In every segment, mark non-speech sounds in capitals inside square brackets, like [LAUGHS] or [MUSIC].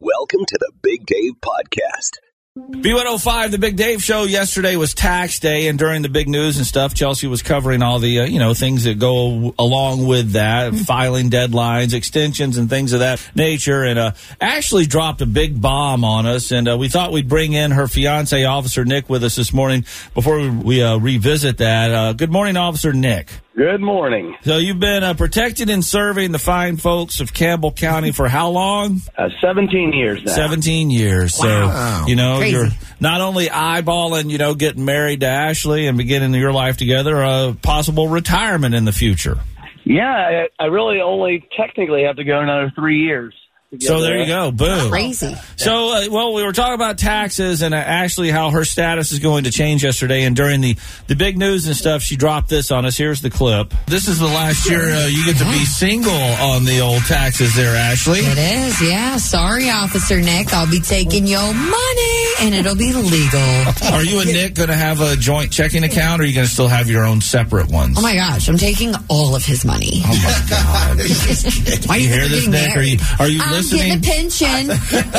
Welcome to the Big Dave Podcast. B105, the Big Dave Show yesterday was tax day, and during the big news and stuff, Chelsie was covering all the, uh, you know, things that go along with that, filing deadlines, extensions, and things of that nature, and uh, Ashley dropped a big bomb on us, and uh, we thought we'd bring in her fiance, Officer Nick, with us this morning before we, we uh, revisit that. Uh, good morning, Officer Nick. Good morning. So you've been uh, protecting and serving the fine folks of Campbell County for how long? Uh, 17 years now. 17 years. Wow. So, you know, Crazy. you're not only eyeballing, you know, getting married to Ashley and beginning your life together, a possible retirement in the future. Yeah, I, I really only technically have to go another three years. To get So there you go. Boom. Crazy. So, uh, well, we were talking about taxes and uh, Ashley, how her status is going to change yesterday. And during the, the big news and stuff, she dropped this on us. Here's the clip. This is the last year uh, you get to be single on the old taxes there, Ashley. It is, yeah. Sorry, Officer Nick. I'll be taking your money and it'll be legal. Are you and Nick going to have a joint checking account or are you going to still have your own separate ones? Oh my gosh, I'm taking all of his money. Oh my God. [LAUGHS] Why do You think hear this, getting Nick? Are you, married? are you I'm getting a pension. [LAUGHS]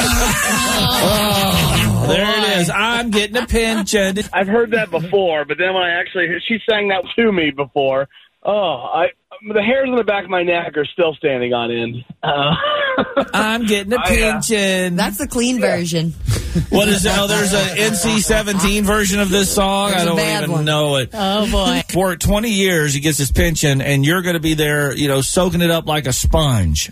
Oh, there it is. I'm getting a pension. I've heard that before, but then when I actually she sang that to me before, oh, I the hairs on the back of my neck are still standing on end. Uh, [LAUGHS] I'm getting a I, uh, pension. That's the clean version. what is it? Oh, there's an NC-17 version of this song. There's I a don't even one. know it. Oh boy. For 20 years, he gets his pension, and you're going to be there, you know, soaking it up like a sponge.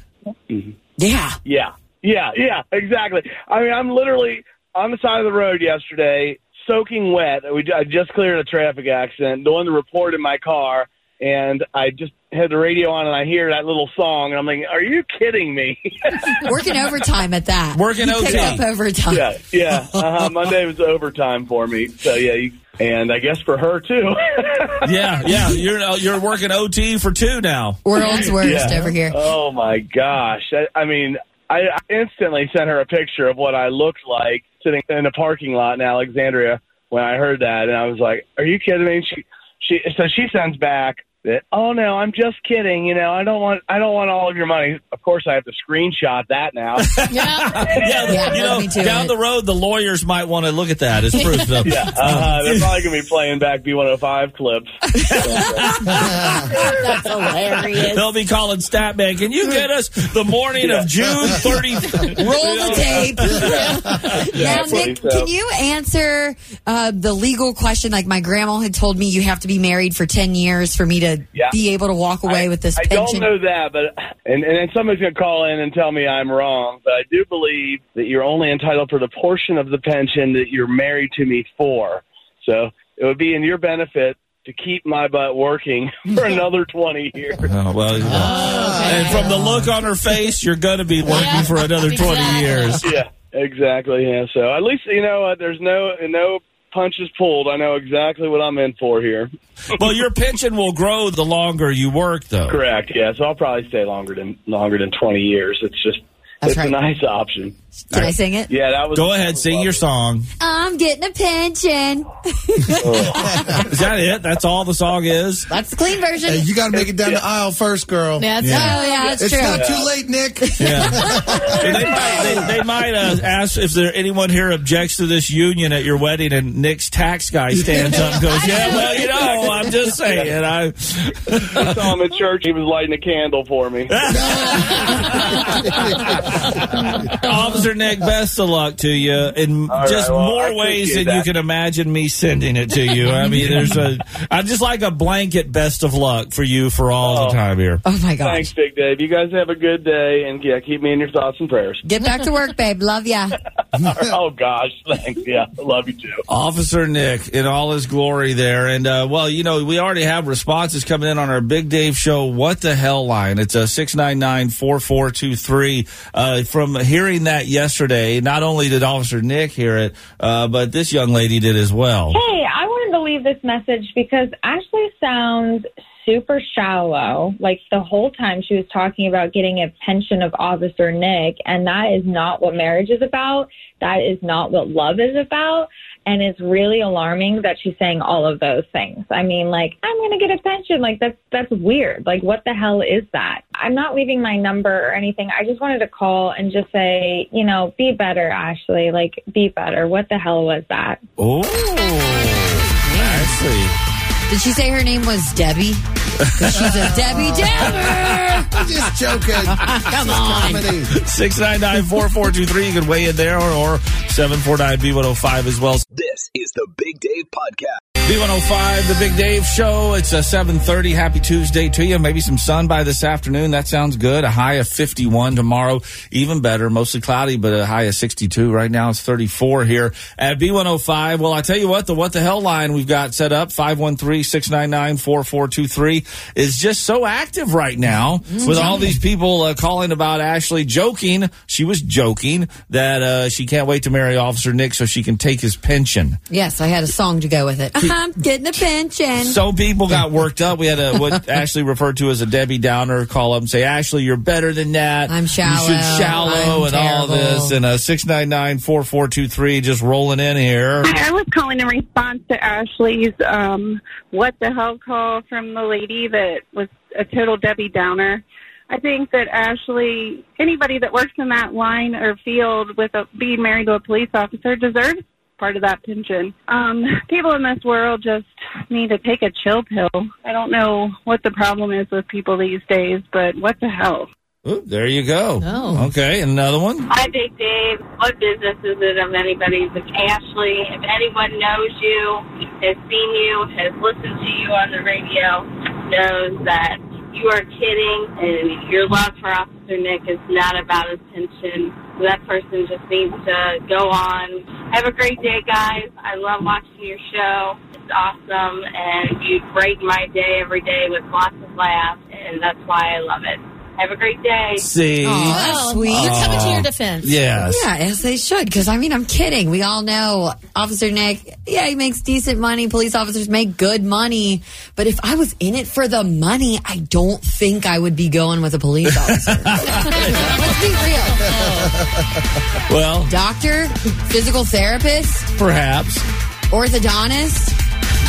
Yeah. yeah, yeah, yeah, exactly. I mean, I'm literally on the side of the road yesterday, soaking wet. We I just cleared a traffic accident, doing the report in my car, and I just had the radio on, and I hear that little song, and I'm like, "Are you kidding me?" [LAUGHS] Working overtime at that. Working You OT. Up overtime. yeah, yeah. Uh-huh. Monday was overtime for me, so yeah, you, and I guess for her too. [LAUGHS] Yeah, yeah. You're uh, you're working OT for two now. World's worst Yeah. over here. Oh my gosh! I, I mean, I I instantly sent her a picture of what I looked like sitting in a parking lot in Alexandria when I heard that, and I was like, "Are you kidding me?" She she so she sends back that, "Oh no, I'm just kidding. You know, I don't want I don't want all of your money. Of course, I have to screenshot that now. [LAUGHS] Yeah, Yeah, you know, me too. down the road, the lawyers might want to look at that as proof. Though. [LAUGHS] yeah, uh, they're probably gonna be playing back B105 clips. [LAUGHS] That's hilarious. They'll be calling Statman. Can you get us the morning of June 30? Roll the tape. now, Nick, so- can you answer uh, the legal question? Like my grandma had told me, you have to be married for ten years for me to Yeah. be able to walk away I, with this I pension. don't know that, but and and then somebody's going to call in and tell me I'm wrong. But I do believe that you're only entitled for the portion of the pension that you're married to me for. So it would be in your benefit to keep my butt working [LAUGHS] for [LAUGHS] another 20 years. Oh, well, and from the look on her face, you're going to be working for another 20 years. yeah, exactly. Yeah. So at least you know uh, there's no no punches pulled. I know exactly what I'm in for here. [LAUGHS] Well, your pension will grow the longer you work, though. Correct. Yeah. So I'll probably stay longer than longer than 20 years. It's just That's it's right. a nice option. Can I sing it? Yeah, that was. Go ahead, sing your song. I'm getting a pension. [LAUGHS] Is that it? That's all the song is? That's the clean version. Hey, you got to make it down the aisle first, girl. That's Yeah. oh yeah, that's it's true. not too late, Nick. [LAUGHS] Yeah. And they might, they, they might uh, ask if there anyone here objects to this union at your wedding, and Nick's tax guy stands up and goes, [LAUGHS] "Yeah, well, you know, I'm just saying." I I saw him in church. He was lighting a candle for me. Officer Nick, best of luck to you in All just right, well, more ways appreciate than you can imagine me sending it to you. I mean, there's a, I just like a blanket best of luck for you for all Oh. the time here. Oh my gosh. Thanks, Big Dave. You guys have a good day, and yeah, keep me in your thoughts and prayers. Get back to work, babe. Love ya. [LAUGHS] [LAUGHS] oh gosh, thanks. Yeah, love you too. Officer Nick in all his glory there. And, uh, well, you know, we already have responses coming in on our Big Dave show. What the hell line? It's a 699 4423. Uh, from hearing that yesterday, not only did Officer Nick hear it, uh, but this young lady did as well. Hey, I wanted to leave this message because Ashley sounds super shallow. Like the whole time she was talking about getting a pension of Officer Nick, and that is not what marriage is about. That is not what love is about. And it's really alarming that she's saying all of those things. I mean, like, I'm to get a pension. Like, that's, that's weird. Like, what the hell is that? I'm not leaving my number or anything. I just wanted to call and just say, you know, be better, Ashley. Like, be better. What the hell was that? Oh, Ashley. Did she say her name was Debbie? 'Cause she's a Debbie Downer. I'm just joking. [LAUGHS] Come on. Comedy. 699-4423. You can weigh in there or, or 749-B105 as well. This is the Big Dave Podcast. B105, the Big Dave Show. It's a 7.30. Happy Tuesday to you. Maybe some sun by this afternoon. That sounds good. A high of 51 tomorrow. Even better. Mostly cloudy, but a high of 62. Right now it's 34 here at B105. Well, I tell you what, the what the hell line we've got set up, 513-699-4423 is just so active right now with all these people uh, calling about Ashley joking. She was joking that uh, she can't wait to marry Officer Nick so she can take his pension. Yes, I had a song to go with it. [LAUGHS] I'm getting a pension. So people got worked up. We had a what [LAUGHS] Ashley referred to as a Debbie Downer call up and say, Ashley, you're better than that. I'm shallow. You should shallow I'm and all this. And uh, six nine nine four four two three just rolling in here. I was calling in response to Ashley's um, "What the hell" call from the lady that was a total Debbie Downer. I think that Ashley, anybody that works in that line or field with a, being married to a police officer, deserves part of that pension. Um, people in this world just need to take a chill pill. I don't know what the problem is with people these days, but what the hell? Ooh, there you go. Oh. Okay, another one. Hi, Big Dave. What business is it of anybody's? It's Ashley. If anyone knows you, has seen you, has listened to you on the radio, knows that you are kidding and your love for Officer Nick is not about attention. That person just needs to go on. Have a great day, guys. I love watching your show. It's awesome, and you brighten my day every day with lots of laughs, and that's why I love it. Have a great day. See. Oh, that's sweet. You're coming to your defense. Yes. Yeah, as they should. Because I mean, I'm kidding. We all know Officer Nick. Yeah, he makes decent money. Police officers make good money. But if I was in it for the money, I don't think I would be going with a police officer. [LAUGHS] Let's be real. Well, Doctor, physical therapist, perhaps orthodontist.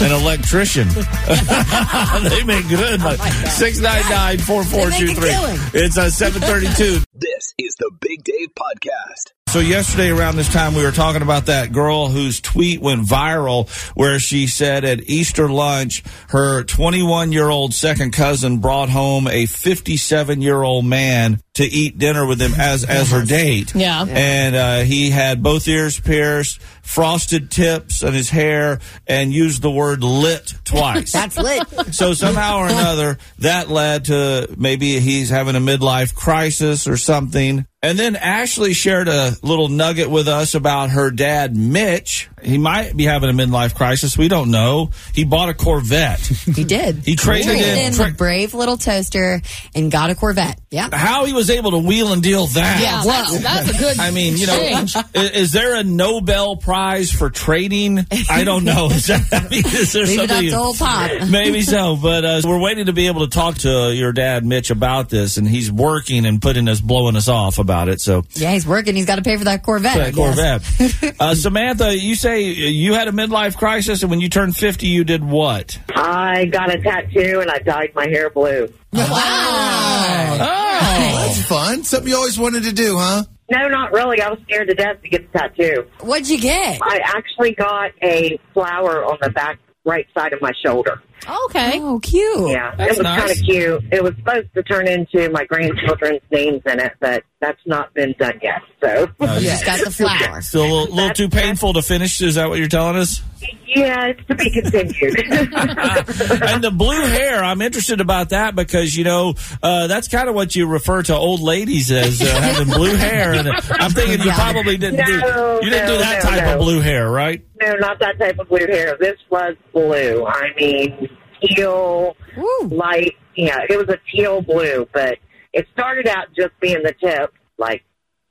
An electrician. [LAUGHS] they make good money. Six nine nine four four two three. They make a killing. It's a seven thirty two. This is the Big Dave Podcast. So yesterday around this time we were talking about that girl whose tweet went viral where she said at Easter lunch her 21 year old second cousin brought home a 57 year old man to eat dinner with him as as her date. Yeah. And uh, he had both ears pierced, frosted tips on his hair and used the word lit twice. [LAUGHS] That's lit. So somehow or another, that led to maybe he's having a midlife crisis or something. And then Ashley shared a little nugget with us about her dad, Mitch. He might be having a midlife crisis. We don't know. He bought a Corvette. [LAUGHS] He did. He traded in- in tra- the brave little toaster and got a Corvette. Yeah. How he was able to wheel and deal that. Yeah, that's, that's a good I mean, you know, change. is there a Nobel Prize for trading? I don't know. [LAUGHS] Is, that, I mean, is there Leave it up to old Pop. [LAUGHS] Maybe so, but uh, we're waiting to be able to talk to your dad, Mitch, about this, and he's working and putting us, blowing us off about it. So Yeah, he's working. He's got to pay for that Corvette. I that. Corvette. [LAUGHS] uh, Samantha, you say you had a midlife crisis, and when you turned fifty, you did what? I got a tattoo and I dyed my hair blue. Oh, That's fun. Something you always wanted to do, huh? No, not really. I was scared to death to get the tattoo. What'd you get? I actually got a flower on the back right side of my shoulder. Okay. Oh, cute. Yeah, That's it was nice. kind of cute. It was supposed to turn into my grandchildren's names in it, but that's not been done yet. So, [LAUGHS] You just got the flower. still a little, little too painful to finish. Is that what you're telling us? yeah, it's to be continued. [LAUGHS] [LAUGHS] and the blue hair, I'm interested about that because you know uh, that's kind of what you refer to old ladies as uh, having blue hair, and I'm thinking you probably didn't do you didn't do that no, type no. of blue hair, right? No, not that type of blue hair. This was blue. I mean, teal, Woo. light. Yeah, it was a teal blue, but it started out just being the tip, like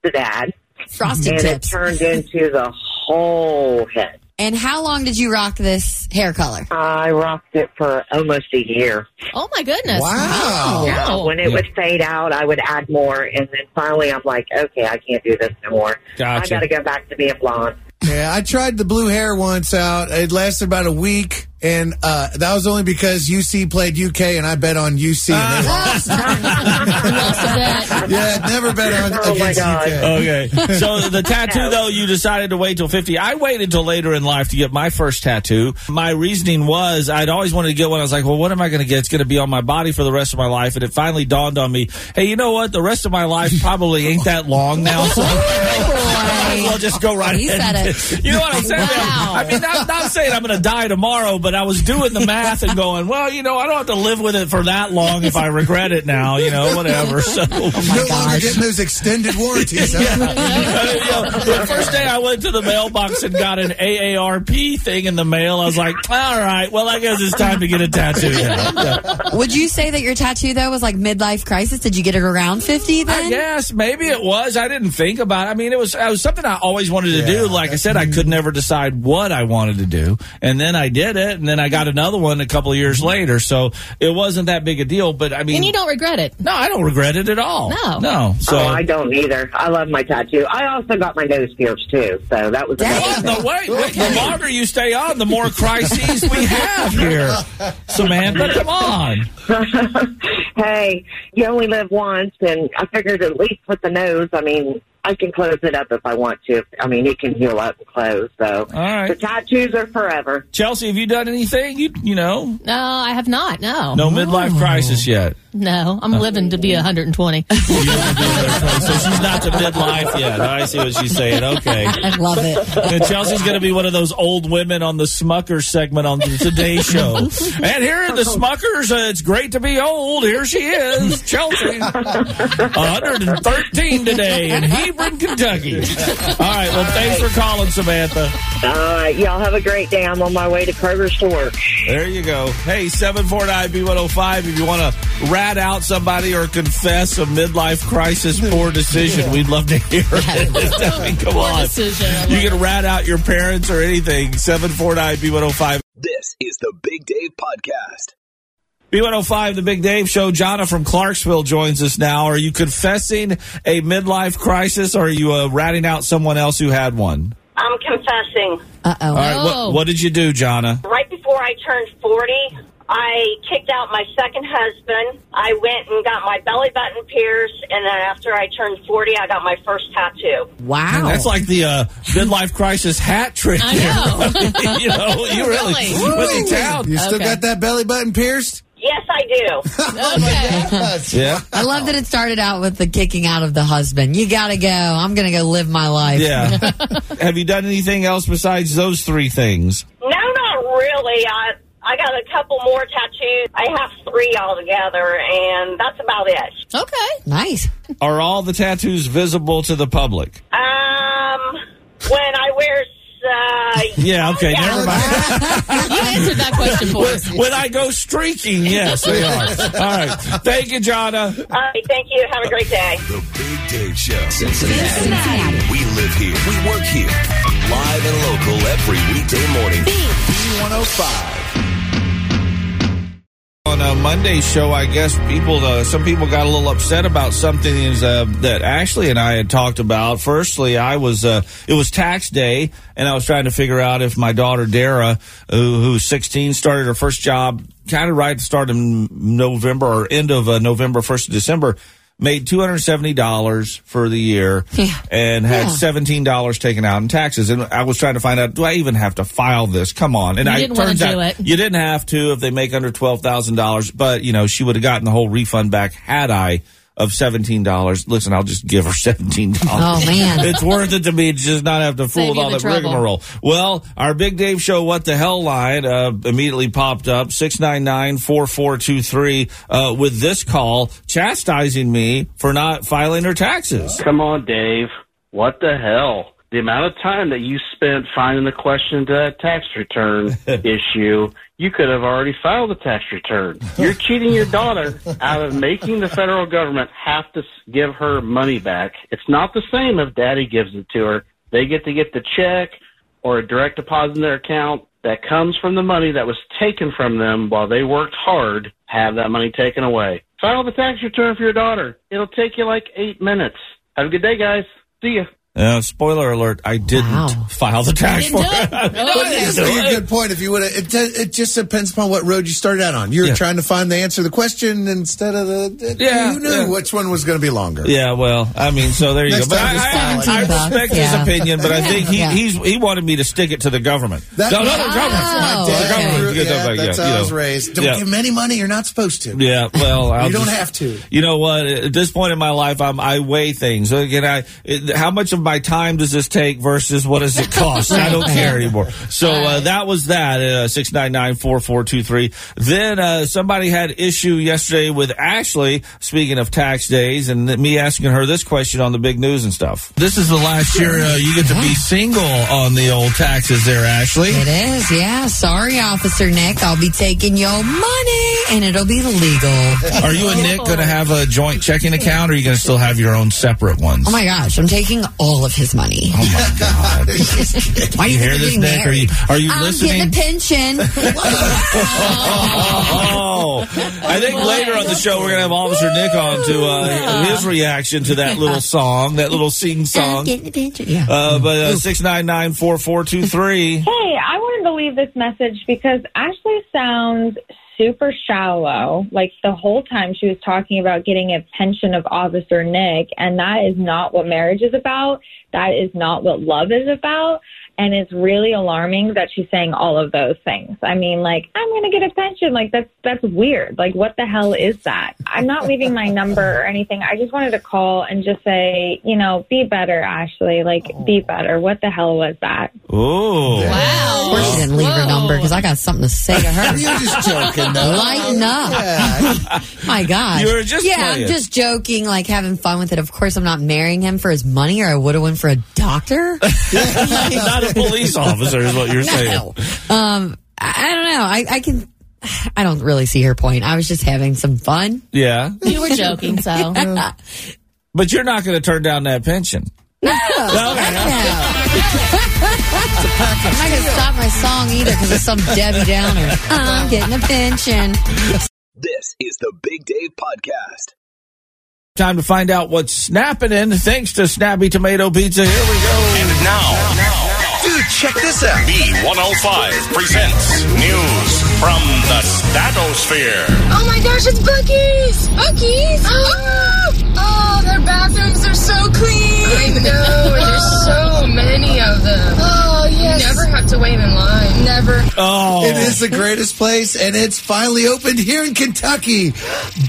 the dad, Frosted and tips. it turned into the whole head. And how long did you rock this hair color? I rocked it for almost a year. Oh my goodness! Wow. Yeah, when it would fade out, I would add more, and then finally, I'm like, okay, I can't do this no more. Gotcha. I got to go back to being blonde. Yeah, I tried the blue hair once out. It lasted about a week, and uh, that was only because UC played UK, and I bet on UC. and they lost. Lost a bet. yeah, never bet on Oh, against UK. Okay. [LAUGHS] So the tattoo, though, you decided to wait till 50. I waited till later in life to get my first tattoo. My reasoning was I'd always wanted to get one. I was like, well, what am I going to get? It's going to be on my body for the rest of my life. And it finally dawned on me, hey, you know what? The rest of my life probably ain't that long now. So might as well just go right He ahead. said it. You know what I'm saying? Wow. I mean, not, not saying I'm going to die tomorrow, but I was doing the math and going, well, you know, I don't have to live with it for that long if I regret it now, you know, whatever. So. no longer getting those extended warranties. huh? Uh, you know, the first day I went to the mailbox and got an AARP thing in the mail, I was like, all right, well, I guess it's time to get a tattoo. now. Yeah. Would you say that your tattoo though was like midlife crisis? Did you get it around fifty I then? guess maybe it was. I didn't think about it. I mean, it was it was something I always wanted to do. Like I said, I could never decide what I wanted to do, and then I did it, and then I got another one a couple of years later. So it wasn't that big a deal. But I mean, And you don't regret it. no, I don't regret it at all. No. no. So oh, I don't either. I love my tattoo. I also got my nose pierced too, so that was another What? thing. No, wait, wait. The longer you stay on, the more crises we have here. Samantha, come on. [LAUGHS] hey, you only live once, and I figured at least with the nose, I mean, I can close it up if I want to. I mean, it can heal up and close. So All right. the tattoos are forever. Chelsie, have you done anything? You you know, No, I have not. No. no midlife crisis yet. No, I'm living to be 120. [LAUGHS] so she's not to midlife yet. I see what she's saying. Okay. I love it. And Chelsie's going to be one of those old women on the Smuckers segment on the Today Show. And here in the Smuckers, uh, it's great to be old. Here she is, Chelsie. 113 today in Hebron, Kentucky. All right. Well, thanks for calling, Samantha. All right, y'all have a great day. I'm on my way to Kroger's to work. There you go. Hey, 749 B105, if you want to rat out somebody or confess a midlife crisis poor decision, we'd love to hear it. [LAUGHS] I mean, come Poor on. decision. You can rat out your parents or anything. 749 B105. This is the Big Dave Podcast. B105, the Big Dave Show. Jonna from Clarksville joins us now. Are you confessing a midlife crisis or are you uh, ratting out someone else who had one? I'm confessing. Uh-oh. right. Oh. What, what did you do, Jonna? Right before I turned 40, I kicked out my second husband. I went and got my belly button pierced, and then after I turned 40, I got my first tattoo. Wow. That's like the uh, midlife crisis hat trick. I there. know. [LAUGHS] you know, you really, Really? went town. You still Okay. got that belly button pierced? Yes, I do. [LAUGHS] Okay. Yeah. I love that it started out with the kicking out of the husband. You gotta go. I'm gonna go live my life. Yeah. [LAUGHS] Have you done anything else besides those three things? No, not really. I I got a couple more tattoos. I have three altogether, and that's about it. Okay. Nice. Are all the tattoos visible to the public? Um, when I wear, uh, [LAUGHS] Yeah, okay, yeah. never mind. [LAUGHS] You answered that question for us. when I go streaking, yes, they are. [LAUGHS] All right. Thank you, Jonna. All right, thank you. Have a great day. The Big Dave Show. Cincinnati. We live here. We work here. Live and local every weekday morning. B105. On a Monday show, I guess people, uh, some people got a little upset about something uh, that Ashley and I had talked about. Firstly, I was, uh, it was tax day, and I was trying to figure out if my daughter Darah, who, who's 16, started her first job kind of right start of November or end of uh, November, 1st of December, made $270 for the year Yeah. and had Yeah. $17 taken out in taxes. And I was trying to find out, do I even have to file this? Come on. And You I didn't turns do out it. you didn't have to if they make under twelve thousand dollars, but you know she would have gotten the whole refund back had I of seventeen dollars. Listen, I'll just give her seventeen dollars. Oh, man. it's worth it to me to just not have to fool Save with all the that trouble. rigmarole. Well, our Big Dave Show What the Hell line uh, immediately popped up six nine nine four four two three uh, with this call chastising me for not filing her taxes. Come on, Dave. What the hell? The amount of time that you spent finding the question to that tax return [LAUGHS] issue, you could have already filed the tax return. You're cheating your daughter out of making the federal government have to give her money back. It's not the same if daddy gives it to her. They get to get the check. or a direct deposit in their account that comes from the money that was taken from them while they worked hard, have that money taken away. File the tax return for your daughter. It'll take you like eight minutes. Have a good day, guys. See ya. Uh, spoiler alert: I didn't file the tax for it. But it's a good point. If you would, it, it just depends upon what road you started out on. You're Yeah. trying to find the answer to the question instead of the. Yeah, you knew yeah. which one was going to be longer. Yeah, well, I mean, so there you go. But I, I. I respect yeah. his opinion, but I think he Yeah. he's he wanted me to stick it to the government. That- no, no, the Oh, government. My The dad government. grew- Good yeah, stuff like that's that, how you I was raised. Don't Yeah. give him any money. You're not supposed to. Yeah, well, I'll You don't just- have to. You know what? At this point in my life, I'm, I weigh things. So Again, I, how much of my time does this take versus what does it cost? I don't care anymore. So uh, that was that. Uh, Six nine nine four four two three. Then uh, somebody had issue yesterday with Ashley. Speaking of tax days, and me asking her this question on the big news and stuff. This is the last year uh, you get to be single on the old taxes, there, Ashley. It is, yeah. Sorry, Officer Nick. I'll be taking your money and it'll be legal. Are you and Nick going to have a joint checking account, or are you going to still have your own separate ones? Oh my gosh, I'm taking all of his money. Oh my [LAUGHS] god! Why do you you hear this, Nick? getting Are you married? are you I'm listening? getting a pension. [LAUGHS] oh, I think later on the show we're gonna have Officer Nick on to uh, his reaction to that little [LAUGHS] song, that little sing I'm song. getting a pension. Yeah. Uh, but uh, six nine nine four four two three. Hey, I wanted to leave this message because Ashley sounds super shallow. Like the whole time she was talking about getting a pension of Officer Nick, and that is not what marriage is about. That is not what love is about. And it's really alarming that she's saying all of those things. I mean, like, I'm going to get a pension. Like, that's, that's weird. Like, what the hell is that? I'm not leaving my number or anything. I just wanted to call and just say, you know, be better, Ashley. Like, be better. What the hell was that? Ooh. Wow. Of course she didn't leave her number because I got something to say to her. [LAUGHS] You're just joking, though. Lighten up. Yeah. My God. You were just Yeah, playing. I'm just joking, like having fun with it. Of course, I'm not marrying him for his money or I would have went for a doctor. [LAUGHS] Not a police [LAUGHS] officer is what you're saying. No. Um, I, I don't know. I, I can. I don't really see her point. I was just having some fun. Yeah, You were joking, so. [LAUGHS] but you're not going to turn down that pension. No, no. [LAUGHS] I'm not going to stop my song either because of some Debbie Downer. I'm getting a pension. This is the Big Dave Podcast. Time to find out what's snapping in. Thanks to Snappy Tomato Pizza. Here we go. And now, dude, check this out. B105 presents news from the Stattosphere. Oh my gosh, it's Buc-ee's! Buc-ee's! [GASPS] Oh, oh their bathrooms are so clean! I know, there's so [GASPS] many of them. Oh, yes. You never have to wait in line. Never. Oh, It is the greatest place, and it's finally opened here in Kentucky.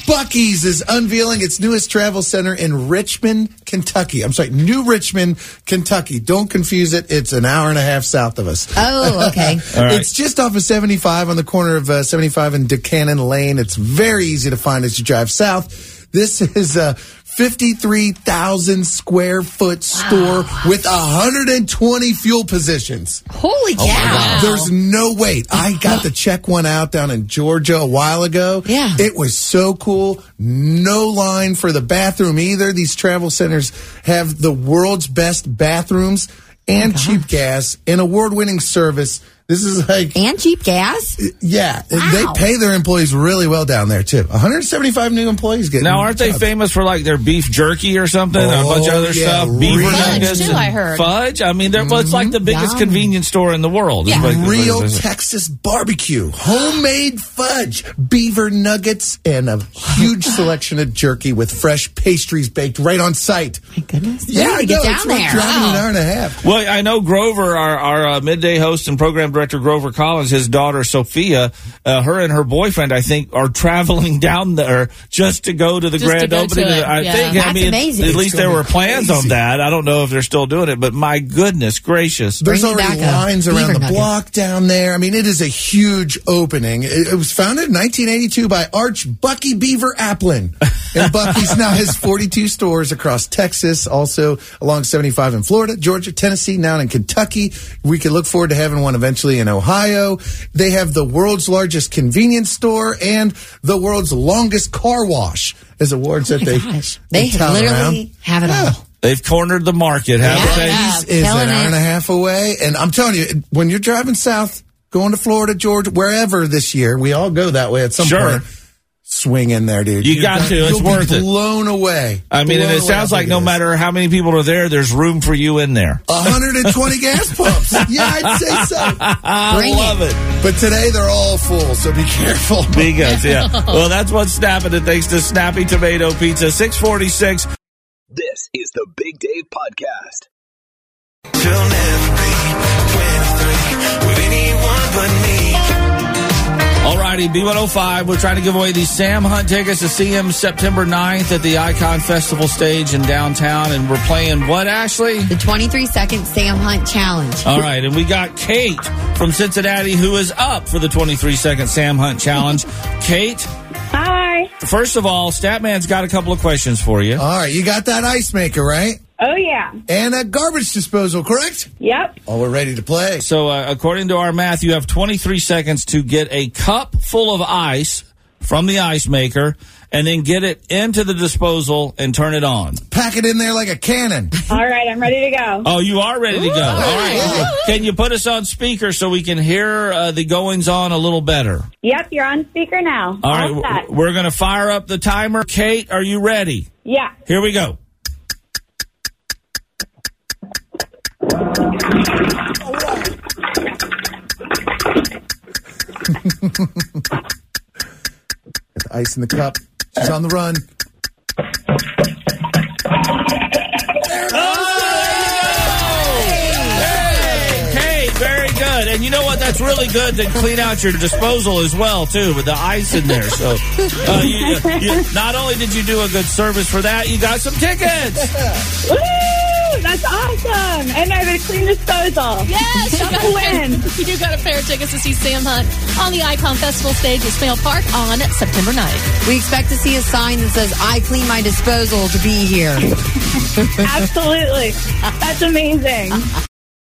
Buc-ee's is unveiling its newest travel center in Richmond, Kentucky. I'm sorry, New Richmond, Kentucky. Don't confuse it. It's an hour and a half south of us. Oh, okay. [LAUGHS] All right. It's just off of 75 on the corner of uh, 75 and Duncannon Lane. It's very easy to find as you drive south. This [LAUGHS] is a 53,000 square foot store with 120 fuel positions. Holy oh cow. There's no wait. I got to check one out down in Georgia a while ago. Yeah. It was so cool. No line for the bathroom either. These travel centers have the world's best bathrooms and oh cheap gas and award winning service. This is like, And cheap gas? yeah, Wow. they pay their employees really well down there too. 175 new employees getting Now, aren't they jobs. famous for like their beef jerky or something? and a bunch of Oh, other yeah, stuff. Beaver real- Fudge, nuggets too, I heard. Fudge. I mean, they're, well, it's like the biggest Yum. convenience store in the world. Yeah. Like- Real it's- Texas barbecue, homemade fudge, beaver nuggets, and a huge selection of jerky with fresh pastries baked right on site. My goodness. Yeah, I need to know. get It's down like there. driving an Wow. hour and a half. Well, I know Grover, our, our uh, midday host and program director, Grover Collins, his daughter Sophia, uh, her and her boyfriend, I think, are traveling [LAUGHS] down there just to go to the Just grand go opening. to it, I yeah. think, I mean, amazing. at least there were plans on that. I don't know if they're still doing it, but my goodness gracious. There's Bring already back a lines beaver around the nugget. block down there. I mean, it is a huge opening. It, it was founded in 1982 by Arch Bucky Beaver Aplin. And [LAUGHS] Buc-ee's now has 42 stores across Texas, also along 75 in Florida, Georgia, Tennessee, now in Kentucky. We can look forward to having one eventually in Ohio. They have the world's largest convenience store and the world's longest car wash as awards oh that they, Gosh, they tout literally around. have it Yeah. all. They've cornered the market, haven't they? is an hour and a half away. And I'm telling you, when you're driving south, going to Florida, Georgia, wherever this year, we all go that way at some Sure. point. Swing in there, dude. You You're got gonna- to. It's you'll be worth it. Blown away. I mean, and it sounds like big no matter how many people are there, there's room for you in there. 120 [LAUGHS] gas pumps. Yeah, I'd say so. [LAUGHS] I love it. But today they're all full, so be careful. [LAUGHS] Because, yeah. Well, that's what's snapping it thanks to Snappy Tomato Pizza. 646. This is the Big Dave Podcast. Alrighty, B105. We're trying to give away these Sam Hunt tickets to see him September 9th at the Icon Festival stage in downtown. And we're playing what, Ashley? The 23 second Sam Hunt challenge. All right, and we got Kate from Cincinnati who is up for the 23 second Sam Hunt challenge. [LAUGHS] Kate, Hi. first of all, Statman's got a couple of questions for you. All right, you got that ice maker, right? Oh, yeah. And a garbage disposal, correct? Yep. Oh, we're ready to play. So, uh, according to our math, you have 23 seconds to get a cup full of ice from the ice maker and then get it into the disposal and turn it on. Pack it in there like a cannon. [LAUGHS] All right, I'm ready to go. Oh, you are ready to go. All right. Can you put us on speaker so we can hear uh, the goings on a little better? Yep, you're on speaker now. All right. All set. w- We're going to fire up the timer. Kate, are you ready? Yeah. Here we go. Got the ice in the cup. She's on the run. Hey, very good. And you know what? That's really good to clean out your disposal as well, too, with the ice in there. So, uh, you, you, not only did you do a good service for that, you got some tickets. [LAUGHS] Woo! That's awesome. And I have [LAUGHS] a clean disposal. Yes, [LAUGHS] you got, Win. you do got a pair of tickets to see Sam Hunt on the Icon Festival stage at Smale Park on September 9th. We expect to see a sign that says, I clean my disposal to be here. [LAUGHS] Absolutely. That's amazing.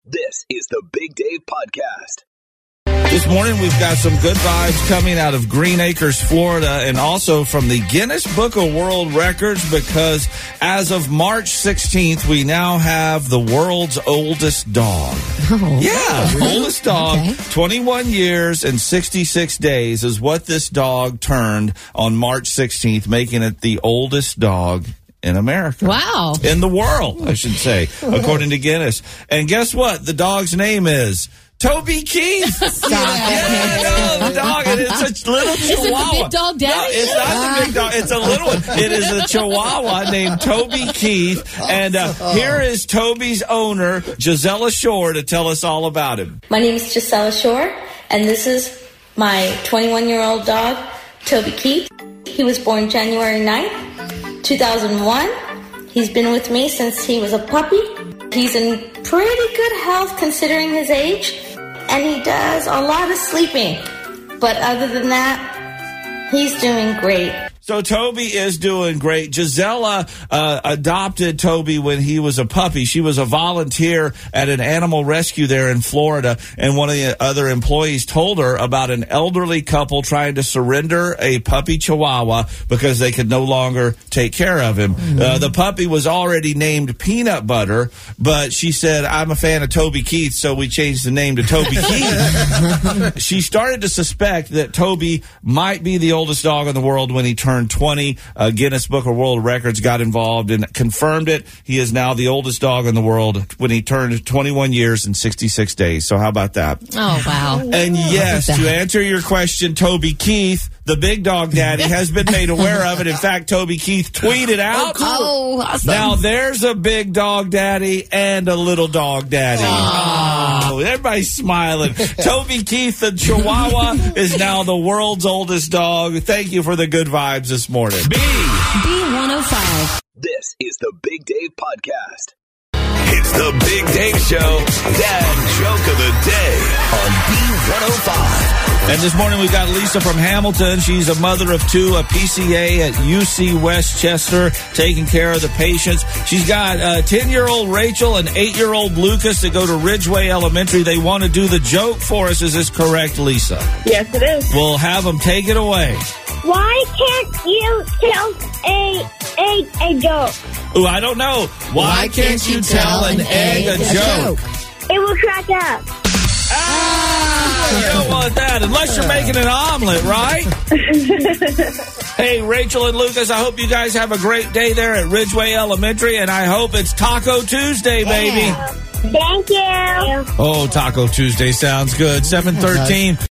This is the Big Dave Podcast. This morning, we've got some good vibes coming out of Green Acres, Florida, and also from the Guinness Book of World Records because as of March 16th, we now have the world's oldest dog. Oh, yeah, oldest dog, 21 years and 66 days is what this dog turned on March 16th, making it the oldest dog in America. Wow. In the world, I should say, according to Guinness. And guess what? The dog's name is Toby Keith. [LAUGHS] Stop Yeah, no, the dog. And it's a little [LAUGHS] Is it the chihuahua. big dog daddy? No, it's not the big dog. It's a [LAUGHS] little one. It is a chihuahua named Toby Keith. And uh, here is Toby's owner, Gisela Shore, to tell us all about him. My name is Gisela Shore, and this is my 21 year old dog, Toby Keith. He was born January 9th, 2001. He's been with me since he was a puppy. He's in pretty good health considering his age, and he does a lot of sleeping. But other than that, he's doing great. So Toby is doing great. Gisela uh, adopted Toby when he was a puppy. She was a volunteer at an animal rescue there in Florida, and one of the other employees told her about an elderly couple trying to surrender a puppy Chihuahua because they could no longer take care of him. Uh, the puppy was already named Peanut Butter, but she said, "I'm a fan of Toby Keith, so we changed the name to Toby [LAUGHS] Keith." she started to suspect that Toby might be the oldest dog in the world when he turned 20. Uh, Guinness Book of World Records got involved and confirmed it. He is now the oldest dog in the world when he turned 21 years and 66 days. So how about that? Oh, wow. And yes, to answer your question, Toby Keith, the big dog daddy, has been made aware of it. In fact, Toby Keith tweeted out. Oh, awesome. Now there's a big dog daddy and a little dog daddy. Oh, everybody's smiling. [LAUGHS] Toby Keith, the Chihuahua, is now the world's oldest dog. Thank you for the good vibes this morning. B. B105. This is the Big Dave Podcast. It's the Big Dave Show, Dad Joke of the Day on B105. And this morning we've got Lisa from Hamilton. She's a mother of two, a PCA at UC Westchester, taking care of the patients. She's got uh, 10 year old Rachel and 8 year old Lucas that go to Ridgeway Elementary. They want to do the joke for us. Is this correct, Lisa? Yes, it is. We'll have them take it away. Why can't you tell a a a joke? Ooh, I don't know. Why, can't you tell an egg a joke? It will crack up. You don't want that unless you're making an omelet, right? [LAUGHS] hey, Rachel and Lucas, I hope you guys have a great day there at Ridgeway Elementary, and I hope it's Taco Tuesday, baby. Thank you. Oh, Taco Tuesday sounds good. 713.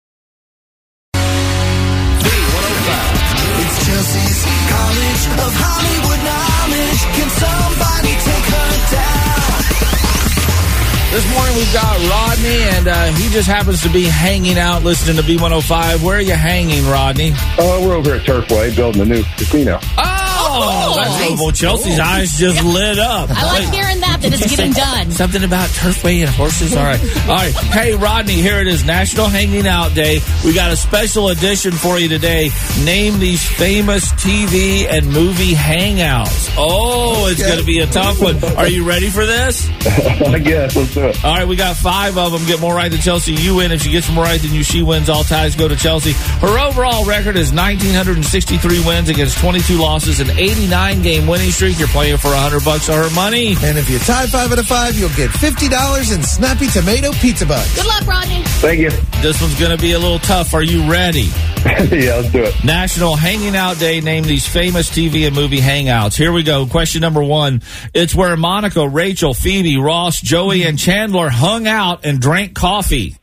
This morning we've got Rodney, and uh, he just happens to be hanging out listening to B105. Where are you hanging, Rodney? Oh, we're over at Turfway building a new casino. Oh, that's well, Chelsie's eyes just lit up. I like hearing that, that it's getting done. Something about turfway and horses. All right. All right. Hey, Rodney, here it is National Hanging Out Day. We got a special edition for you today. Name these famous TV and movie hangouts. Oh, it's going to be a tough one. Are you ready for this? [LAUGHS] I guess. Let's do it. All right, we got five of them. Get more right than Chelsie. You win. If she gets more right than you, she wins. All ties go to Chelsie. Her overall record is 1,963 wins against 22 losses, an 89 game winning streak. You're playing for 100 bucks of her money. And if you tie five out of five, you'll get $50 in snappy tomato pizza bucks. Good luck, Rodney. Thank you. This one's going to be a little tough. Are you ready? [LAUGHS] yeah, let's do it. National Hanging Out Day. Name these famous TV and movie hangouts. Here we go. Question number one. It's where Monica, Rachel, Phoebe, Ross, Joey, and Chandler hung out and drank coffee.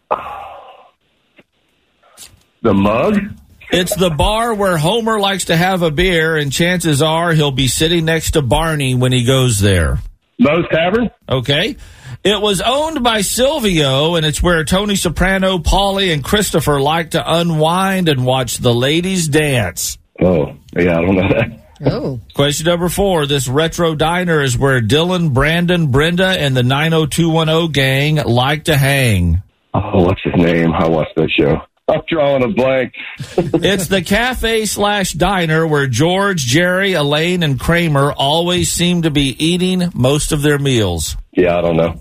The mug? It's the bar where Homer likes to have a beer, and chances are he'll be sitting next to Barney when he goes there. Moe's Tavern? Okay. It was owned by Silvio, and it's where Tony Soprano, Paulie, and Christopher like to unwind and watch the ladies dance. Oh, yeah, I don't know that. Oh. Question number four. This retro diner is where Dylan, Brandon, Brenda, and the 90210 gang like to hang. Oh, what's his name? I watched that show. I'm drawing a blank. [LAUGHS] It's the cafe slash diner where George, Jerry, Elaine, and Kramer always seem to be eating most of their meals. Yeah, I don't know.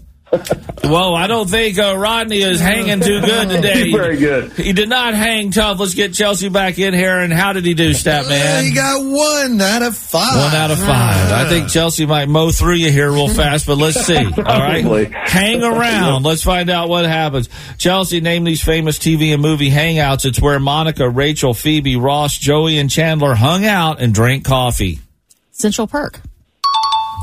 Well, I don't think uh, Rodney is hanging too good [LAUGHS] today. He's very good. He did not hang tough. Let's get Chelsie back in here. And how did he do, Stat Uh, Man? you got one out of five. One out of five. I think Chelsie might mow through you here real fast, but let's see. [LAUGHS] All right. Hang around. Let's find out what happens. Chelsie, name these famous TV and movie hangouts. It's where Monica, Rachel, Phoebe, Ross, Joey, and Chandler hung out and drank coffee. Central Perk.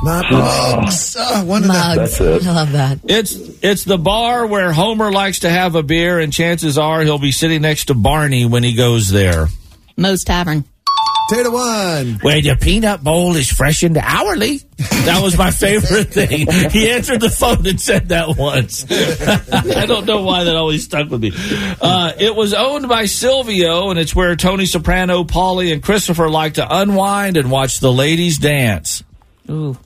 Not mugs. Uh, one of them. Mugs. That's it. I love that. It's it's the bar where Homer likes to have a beer, and chances are he'll be sitting next to Barney when he goes there. Moe's Tavern. Tater one. Where the peanut bowl is freshened hourly. That was my favorite thing. He answered the phone and said that once. [LAUGHS] I don't know why that always stuck with me. Uh, it was owned by Silvio, and it's where Tony Soprano, Paulie, and Christopher like to unwind and watch the ladies dance. Ooh.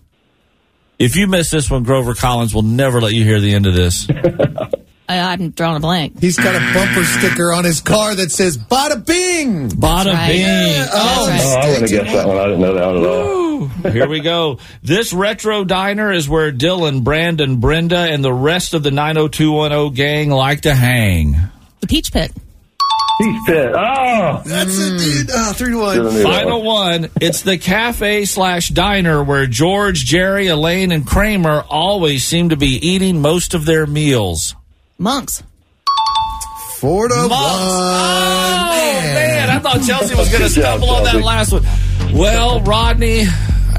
If you miss this one, Grover Collins will never let you hear the end of this. [LAUGHS] I, I'm drawing a blank. He's got a bumper sticker on his car that says "Bada Bing." Bada right. bing. Yeah, Oh, That's Oh. I wouldn't have guessed that one. I didn't know that one at all. Here we go. This retro diner is where Dylan, Brandon, Brenda, and the rest of the 90210 gang like to hang. The Peach Pit. Peach Pit. Oh! That's it, dude. Oh, three to one. Final one. It's the cafe slash diner where George, Jerry, Elaine, and Kramer always seem to be eating most of their meals. Monks. Four to Monks. one. Oh, man. I thought Chelsie was going to Good job, stumble on that last one. Well, Rodney,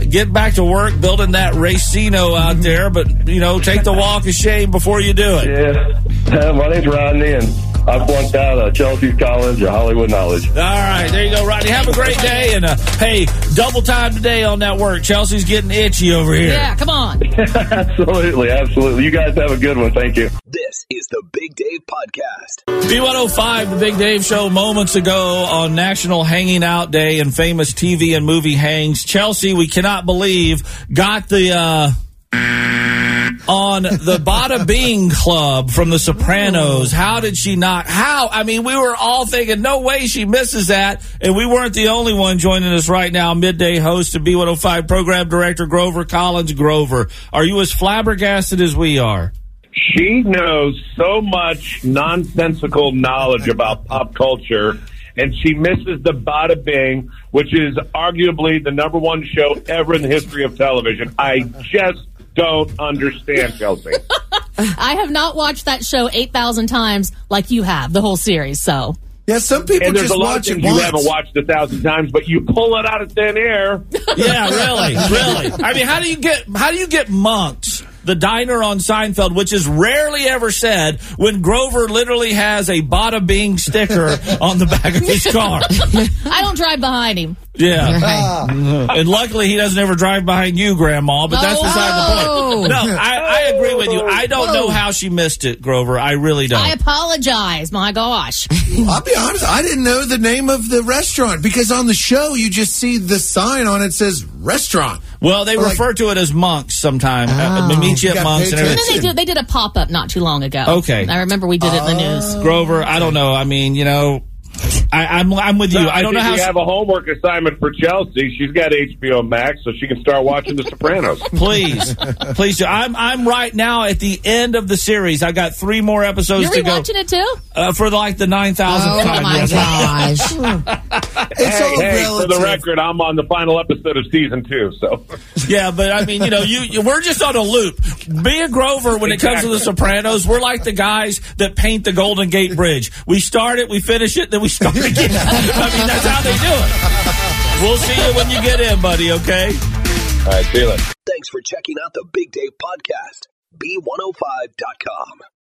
get back to work building that racino out there, but, you know, take the walk of shame before you do it. Yeah. [LAUGHS] My name's Rodney, and I flunked out of Chelsie's College of Hollywood Knowledge. All right, there you go, Rodney. Have a great day, and uh, hey, double time today on that work. Chelsie's getting itchy over here. Yeah, come on. [LAUGHS] absolutely, absolutely. You guys have a good one. Thank you. This is the Big Dave Podcast. B105, the Big Dave Show, moments ago on National Hanging Out Day and famous TV and movie hangs. Chelsie, we cannot believe, got the uh, on the Bada Bing Club from The Sopranos. How did she not? How? I mean, we were all thinking, no way she misses that. And we weren't the only one joining us right now. Midday host of B105 program director Grover Collins. Grover, are you as flabbergasted as we are? She knows so much nonsensical knowledge about pop culture, and she misses the Bada Bing, which is arguably the number one show ever in the history of television. I just don't understand, Chelsie. [LAUGHS] I have not watched that show 8,000 times like you have, the whole series, so. Yeah, some people and there's just a lot of watch it things you haven't watched a thousand times, but you pull it out of thin air. [LAUGHS] Yeah, really, really. I mean, how do you get how do you get monks? The diner on Seinfeld, which is rarely ever said, when Grover literally has a Bada Bing sticker on the back of his [LAUGHS] car. I don't drive behind him. [LAUGHS] Yeah. And luckily he doesn't ever drive behind you, Grandma, but that's beside the point. No, I, I agree with you. I don't know how she missed it, Grover. I really don't. I apologize. My gosh. I'll be honest, I didn't know the name of the restaurant because on the show you just see the sign on it says restaurant. Well, they Or like- refer to it as monks sometime. Uh, Oh. meet you You at monks paid and And everything. then they did, they did a pop up not too long ago. Okay. I remember we did it in the news. Grover, I don't know. I mean, you know, I, I'm I'm with you. No, I don't know think how. we have a homework assignment for Chelsie. She's got HBO Max, so she can start watching The Sopranos. [LAUGHS] Please, please do. I'm I'm right now at the end of the series. I got three more episodes You're to go rewatching it too? uh, for like the nine thousandth Oh, time. my yes. gosh. [LAUGHS] It's hey, all hey, for the record, I'm on the final episode of season two. So Yeah, but I mean, you know, you, you we're just on a loop. Me and Grover, when it comes to The Sopranos, we're like the guys that paint the Golden Gate Bridge. We start it, we finish it, then we start again. [LAUGHS] I mean, that's how they do it. We'll see you when you get in, buddy. Okay. all right, see you later. Thanks for checking out the Big Dave Podcast. B105.com.